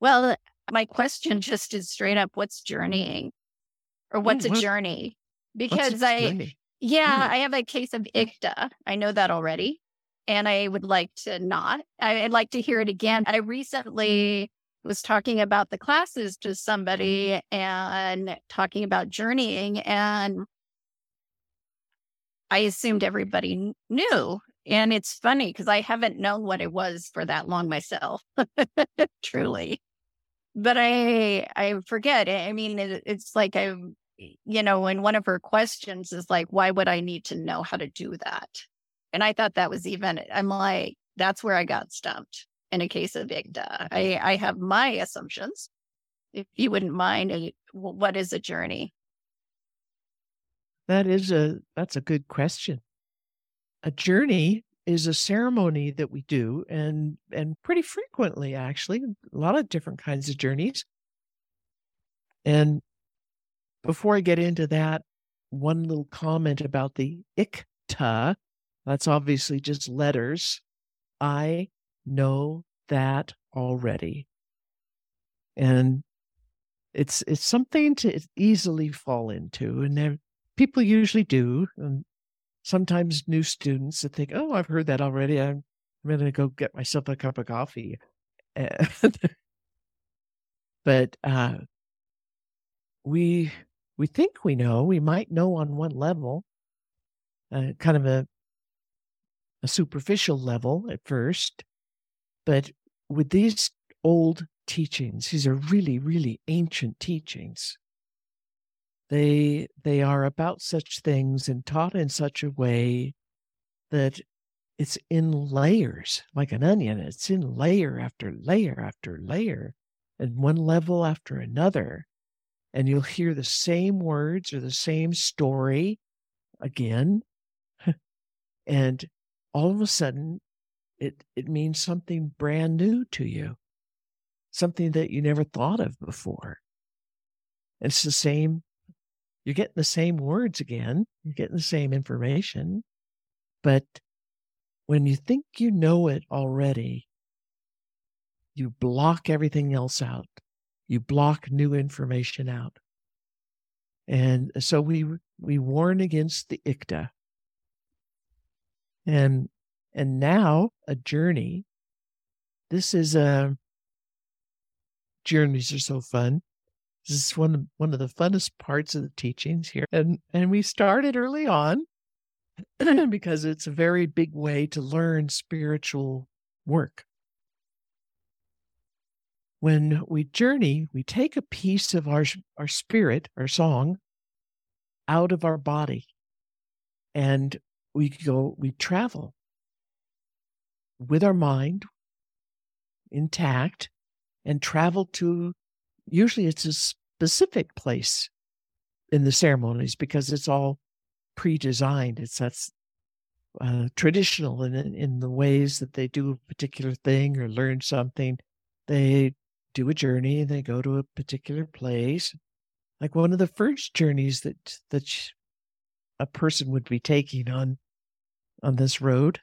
Well, my question just is straight up what's journeying or what's Oh, a journey? Because a I, journey? yeah, Hmm. I have a case of Ikta. I know that already. And I would like to not. I- I'd like to hear it again. I recently was talking about the classes to somebody and talking about journeying. And I assumed everybody knew. And it's funny because I haven't known what it was for that long myself, truly. But I I forget. I mean, it, it's like I, you know, when one of her questions is like, "Why would I need to know how to do that?" And I thought that was even. I'm like, that's where I got stumped in a case of Ikta. I I have my assumptions. If you wouldn't mind, what is a journey? That is a that's a good question. A journey is a ceremony that we do and and pretty frequently actually, a lot of different kinds of journeys. And before I get into that, one little comment about the ikta. That's obviously just letters. I know that already. And it's it's something to easily fall into and people usually do and sometimes new students that think oh i've heard that already. I'm, going to go get myself a cup of coffee. But uh we we think we know. We might know on one level uh, kind of a a superficial level at first but with these old teachings these are really really ancient teachings they they are about such things and taught in such a way that it's in layers like an onion it's in layer after layer after layer and one level after another and you'll hear the same words or the same story again and all of a sudden it it means something brand new to you something that you never thought of before. It's the same you're getting the same words again you're getting the same information but when you think you know it already you block everything else out. You block new information out. And so we we warn against the ikta and and now a journey. This is a journeys are so fun this is one of, one of the funnest parts of the teachings here. And and we started early on because it's a very big way to learn spiritual work. When we journey we take a piece of our our spirit our song out of our body. And we go we travel with our mind intact and travel to usually it's a specific place in the ceremonies because it's all pre-designed. It's that's uh, traditional in in the ways that they do a particular thing or learn something. They do a journey they go to a particular place. Like one of the first journeys that that a person would be taking on on this road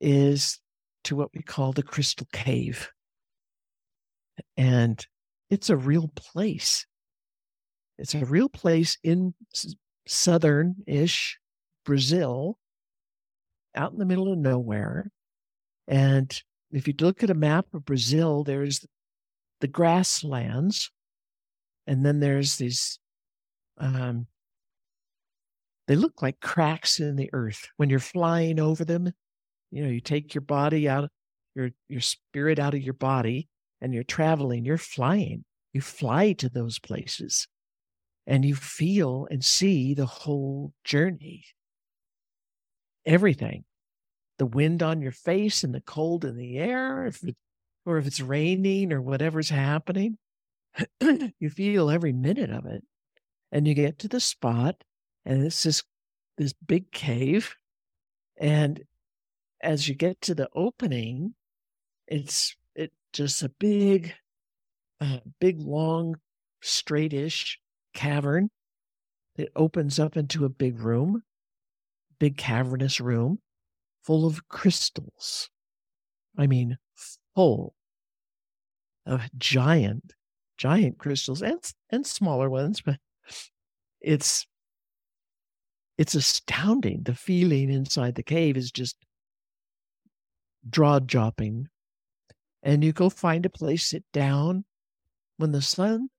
is to what we call the crystal cave. And it's a real place. It's a real place in southern-ish brazil out in the middle of nowhere. And if you look at a map of brazil there's the grasslands and then there's these um they look like cracks in the earth. When you're flying over them you know you take your body out your your spirit out of your body and you're traveling you're flying. You fly to those places and you feel and see the whole journey. Everything. The wind on your face and the cold in the air if it, or if it's raining or whatever's happening you feel every minute of it. And you get to the spot and it's this this big cave and as you get to the opening it's it just a big uh, big long straightish cavern that opens up into a big room big cavernous room full of crystals i mean full of giant, giant crystals and and smaller ones, but it's it's astounding. The feeling inside the cave is just jaw dropping. And you go find a place, sit down. When the sun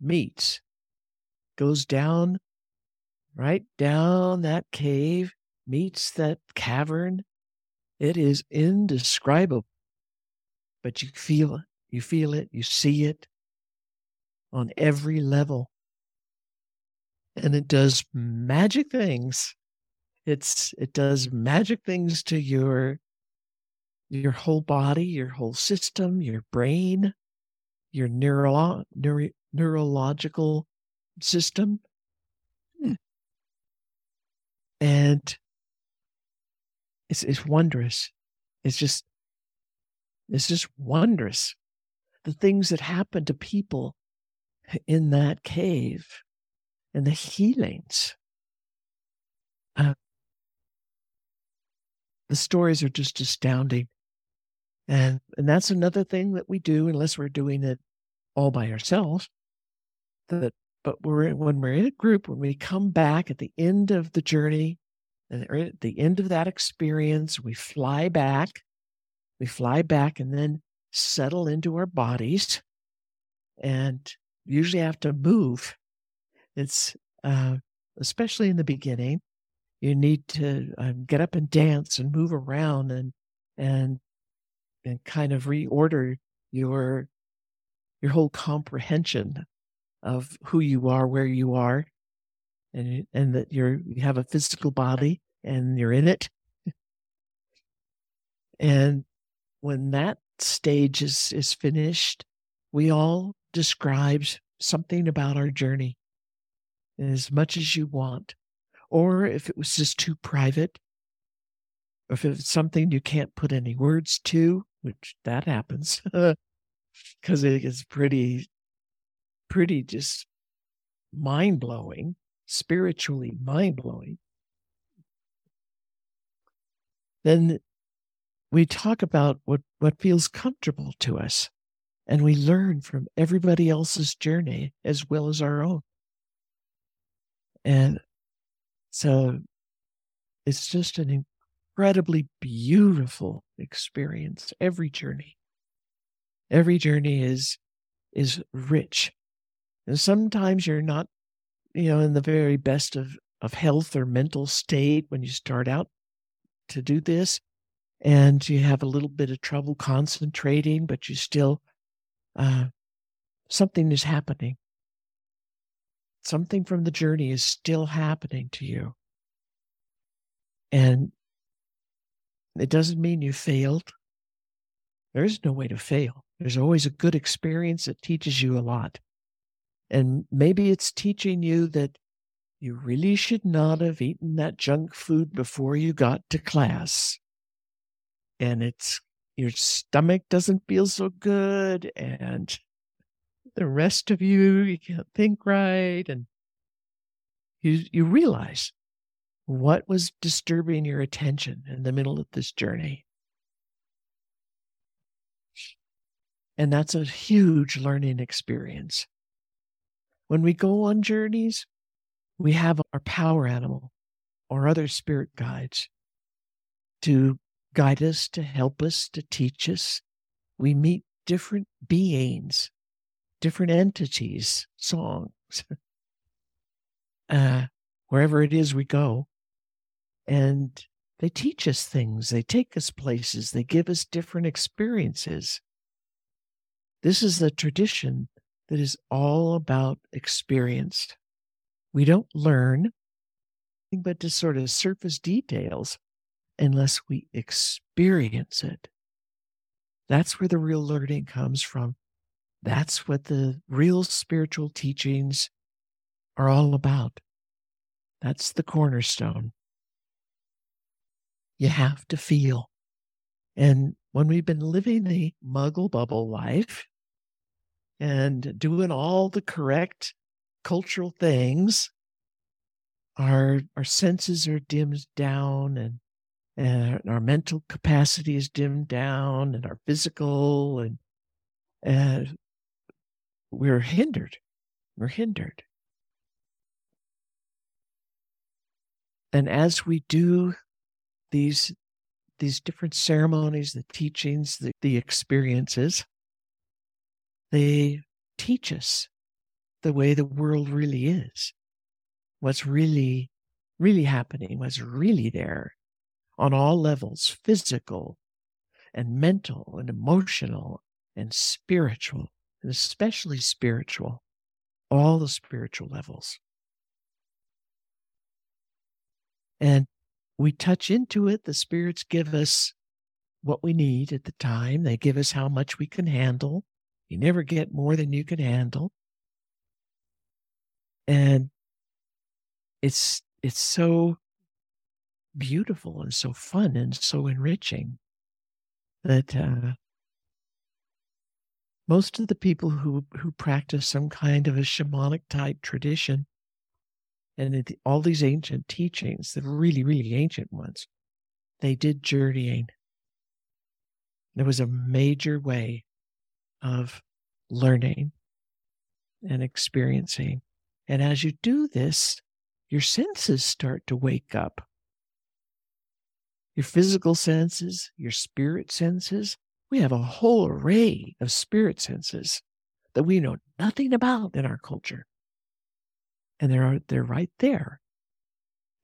meets, goes down, right down that cave, meets that cavern, it is indescribable. But you feel it, you feel it, you see it on every level. And it does magic things. It's it does magic things to your your whole body, your whole system, your brain, your neuro, neuro neurological system. Hmm. And it's it's wondrous. It's just it's just wondrous. The things that happen to people in that cave and the healings. Uh, the stories are just astounding. And and that's another thing that we do unless we're doing it all by ourselves. That but we're when we're in a group, when we come back at the end of the journey and at the end of that experience, we fly back, we fly back and then settle into our bodies and usually have to move. It's uh, especially in the beginning, you need to um, get up and dance and move around and and and kind of reorder your your whole comprehension of who you are, where you are, and and that you're you have a physical body and you're in it. and when that stage is is finished, we all describe something about our journey as much as you want. Or if it was just too private, or if it's something you can't put any words to, which that happens because it is pretty, pretty just mind blowing, spiritually mind blowing. Then we talk about what, what feels comfortable to us and we learn from everybody else's journey as well as our own. And so it's just an incredibly beautiful experience every journey. Every journey is is rich. And sometimes you're not you know in the very best of of health or mental state when you start out to do this and you have a little bit of trouble concentrating but you still uh something is happening. Something from the journey is still happening to you. And it doesn't mean you failed. There is no way to fail. There's always a good experience that teaches you a lot. And maybe it's teaching you that you really should not have eaten that junk food before you got to class. And it's your stomach doesn't feel so good and the rest of you you can't think right and you you realize what was disturbing your attention in the middle of this journey? And that's a huge learning experience. When we go on journeys, we have our power animal or other spirit guides to guide us, to help us, to teach us. We meet different beings, different entities, songs. uh, wherever it is we go, and they teach us things, they take us places, they give us different experiences. This is a tradition that is all about experience. We don't learn, but to sort of surface details unless we experience it. That's where the real learning comes from. That's what the real spiritual teachings are all about. That's the cornerstone you have to feel. And when we've been living the muggle bubble life and doing all the correct cultural things, our our senses are dimmed down and and our mental capacity is dimmed down and our physical and And we're hindered. We're hindered. And as we do these these different ceremonies, the teachings, the, the experiences, they teach us the way the world really is, what's really, really happening, what's really there on all levels physical and mental and emotional and spiritual, and especially spiritual, all the spiritual levels. And we touch into it. The spirits give us what we need at the time, they give us how much we can handle. You never get more than you can handle. And it's it's so beautiful and so fun and so enriching that uh, most of the people who who practice some kind of a shamanic type tradition and all these ancient teachings, the really really ancient ones, they did journeying. There was a major way of learning and experiencing. And as you do this, your senses start to wake up. Your physical senses, your spirit senses. We have a whole array of spirit senses that we know nothing about in our culture. And they're, they're right there.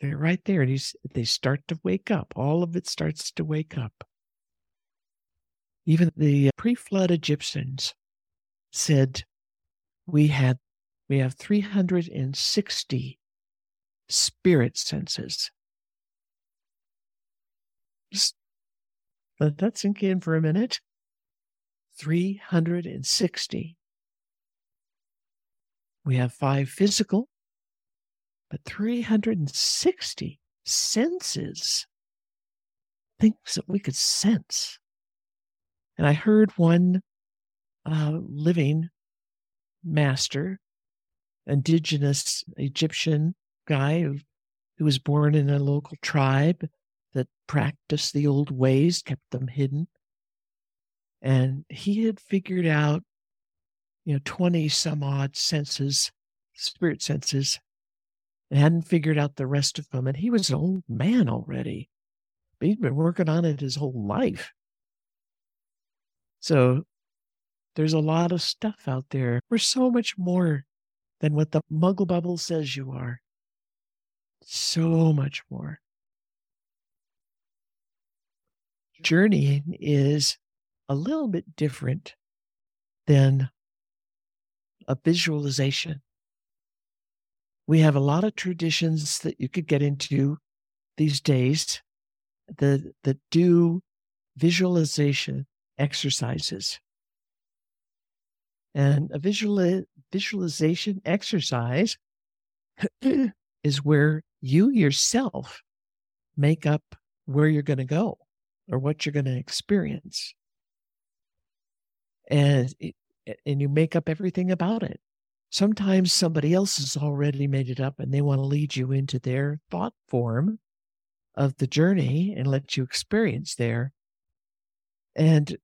They're right there. And they start to wake up. All of it starts to wake up. Even the pre flood Egyptians said we had we have 360 spirit senses. Let that sink in for a minute. 360. We have five physical, but 360 senses, things that we could sense. And I heard one uh, living master, indigenous Egyptian guy who, who was born in a local tribe that practiced the old ways, kept them hidden. And he had figured out, you know, 20 some odd senses, spirit senses, and hadn't figured out the rest of them. And he was an old man already, he'd been working on it his whole life. So there's a lot of stuff out there. We're so much more than what the muggle bubble says you are. So much more. Journeying is a little bit different than a visualization. We have a lot of traditions that you could get into these days that, that do visualization exercises. And a visual, visualization exercise is where you yourself make up where you're going to go or what you're going to experience. And, eh, and you make up everything about it. Sometimes somebody else has already made it up and they want to lead you into their thought form of the journey and let you experience there. And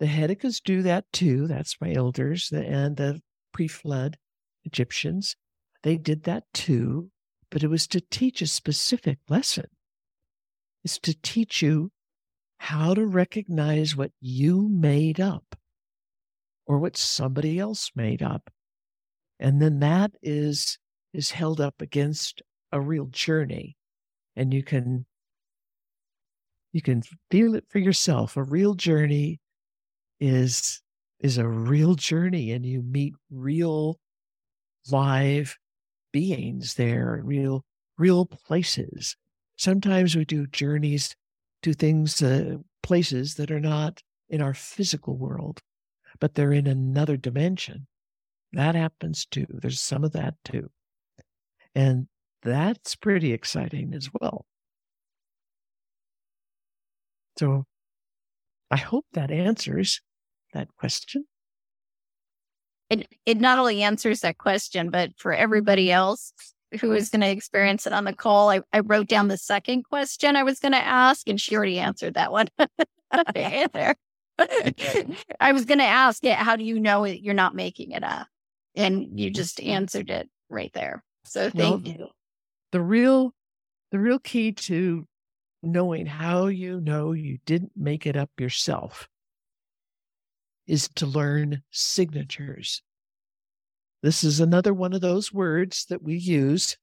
the Hedekas do that too. That's my elders and the pre flood Egyptians. They did that too, but it was to teach a specific lesson. It's to teach you how to recognize what you made up or what somebody else made up. And then that is is held up against a real journey. And you can you can feel it for yourself. A real journey is is a real journey and you meet real live beings there real real places sometimes we do journeys to things uh, places that are not in our physical world but they're in another dimension that happens too there's some of that too and that's pretty exciting as well so i hope that answers that question? It it not only answers that question, but for everybody else who is going to experience it on the call, I, I wrote down the second question I was going to ask, and she already answered that one. there. I was going to ask it, how do you know it, you're not making it up? And you mm-hmm. just answered it right there. So thank well, you. The real, the real key to knowing how you know you didn't make it up yourself is to learn signatures. This is another one of those words that we use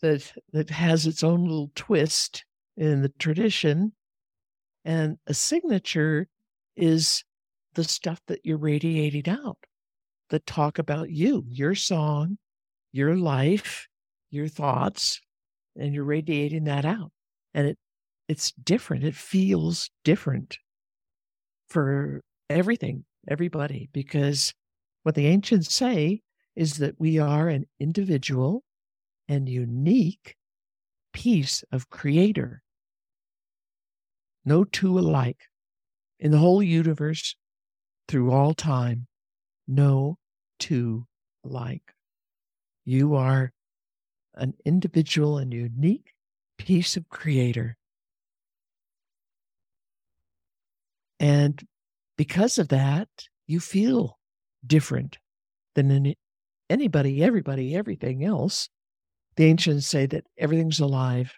that that has its own little twist in the tradition. And a signature is the stuff that you're radiating out that talk about you, your song, your life, your thoughts, and you're radiating that out. And it it's different. It feels different for everything, everybody, because what the ancients say is that we are an individual and unique piece of creator. No two alike in the whole universe through all time. No two alike. You are an individual and unique piece of creator. And because of that, you feel different than any, anybody, everybody, everything else. The ancients say that everything's alive.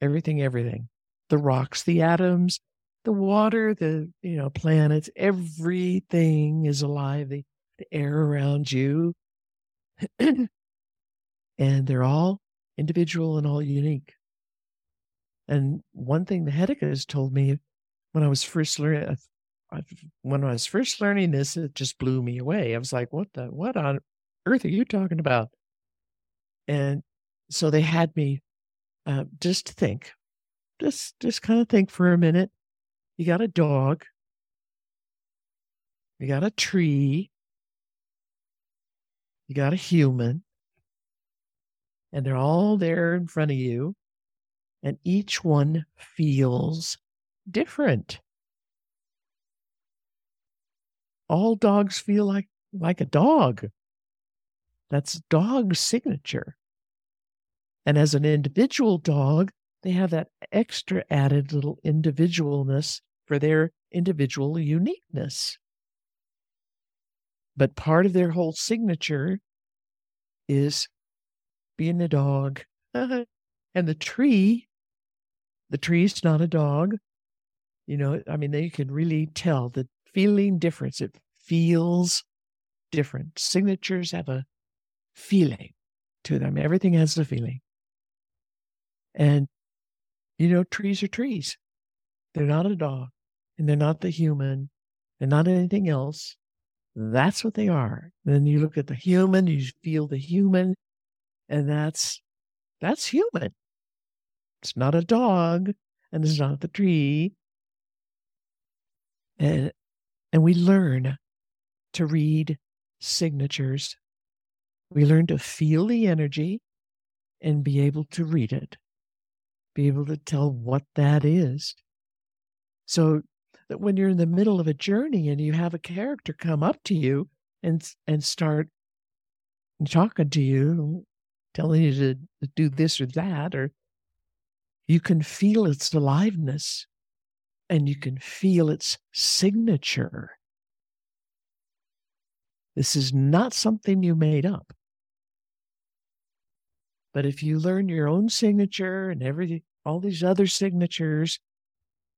Everything, everything. The rocks, the atoms, the water, the you know, planets, everything is alive. The, the air around you. and they're all individual and all unique. And one thing the Hedicas told me when I was first learning, when I was first learning this, it just blew me away. I was like, "What the? What on earth are you talking about?" And so they had me uh, just think, just just kind of think for a minute. You got a dog, you got a tree, you got a human, and they're all there in front of you, and each one feels different. All dogs feel like like a dog. That's dog signature. And as an individual dog, they have that extra added little individualness for their individual uniqueness. But part of their whole signature is being a dog. and the tree, the tree's not a dog. You know, I mean, they can really tell the feeling difference. It feels different. Signatures have a feeling to them. Everything has a feeling. And, you know, trees are trees. They're not a dog and they're not the human. They're not anything else. That's what they are. Then you look at the human, you feel the human, and that's that's human. It's not a dog, and it's not the tree. And and we learn to read signatures we learn to feel the energy and be able to read it, be able to tell what that is. So that when you're in the middle of a journey and you have a character come up to you and and start talking to you, telling you to do this or that, or you can feel its aliveness and you can feel its signature. This is not something you made up. But if you learn your own signature and every all these other signatures,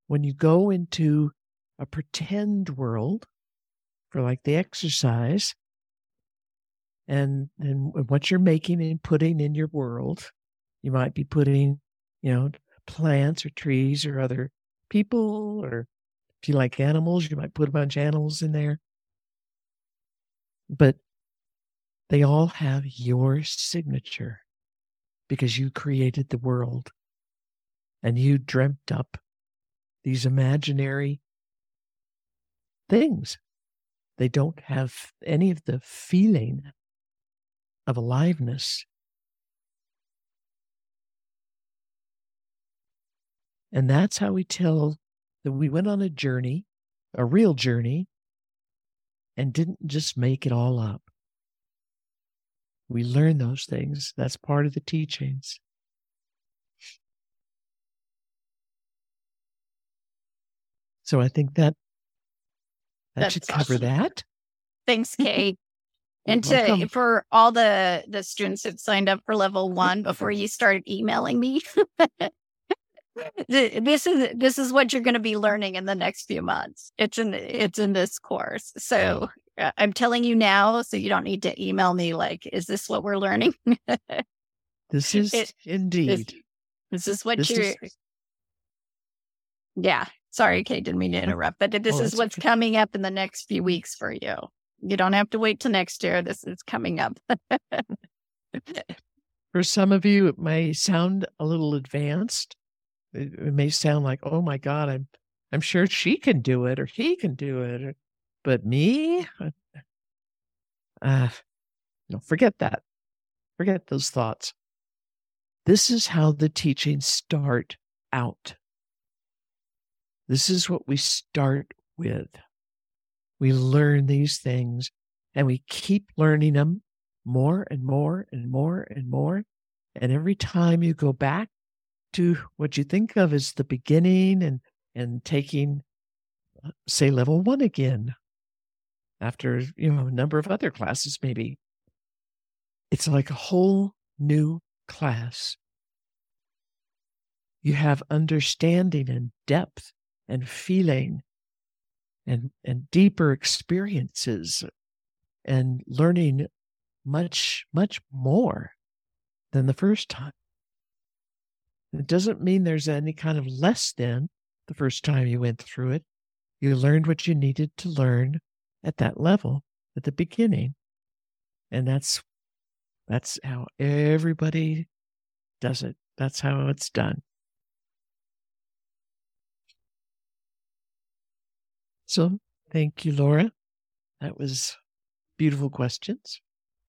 when you go into a pretend world for like the exercise, and then what you're making and putting in your world, you might be putting, you know, plants or trees or other people, or if you like animals, you might put a bunch of animals in there. But they all have your signature because you created the world and you dreamt up these imaginary things. They don't have any of the feeling of aliveness. And that's how we tell that we went on a journey, a real journey, and didn't just make it all up. We learn those things. That's part of the teachings. So I think that that That's should cover awesome. that. Thanks, Kay. And to for all the the students that signed up for level one before you started emailing me, this is this is what you're going to be learning in the next few months. It's in it's in this course. So uh, Uh, I'm telling you now, so you don't need to email me. Like, is this what we're learning? This is It- indeed. This is what This you're. is- Yeah. Sorry, Kay, didn't mean to interrupt, but this Oh, is what's okay. coming up in the next few weeks for you. You don't have to wait till next year. This is coming up. For some of you, it may sound a little advanced. It, it may sound like, "Oh my God, I'm I'm sure she can do it or he can do it," or, but me, uh, no, forget that. Forget those thoughts. This is how the teachings start out. This is what we start with. We learn these things and we keep learning them more and more and more and more. And every time you go back to what you think of as the beginning and, and taking, uh, say, level one again, after, you know, a number of other classes, maybe, it's like a whole new class. You have understanding and depth and feeling and, and deeper experiences and learning much, much more than the first time. It doesn't mean there's any kind of less than the first time you went through it. You learned what you needed to learn at that level at the beginning. And that's that's how everybody does it. That's how it's done. So thank you, Lora. That was beautiful questions.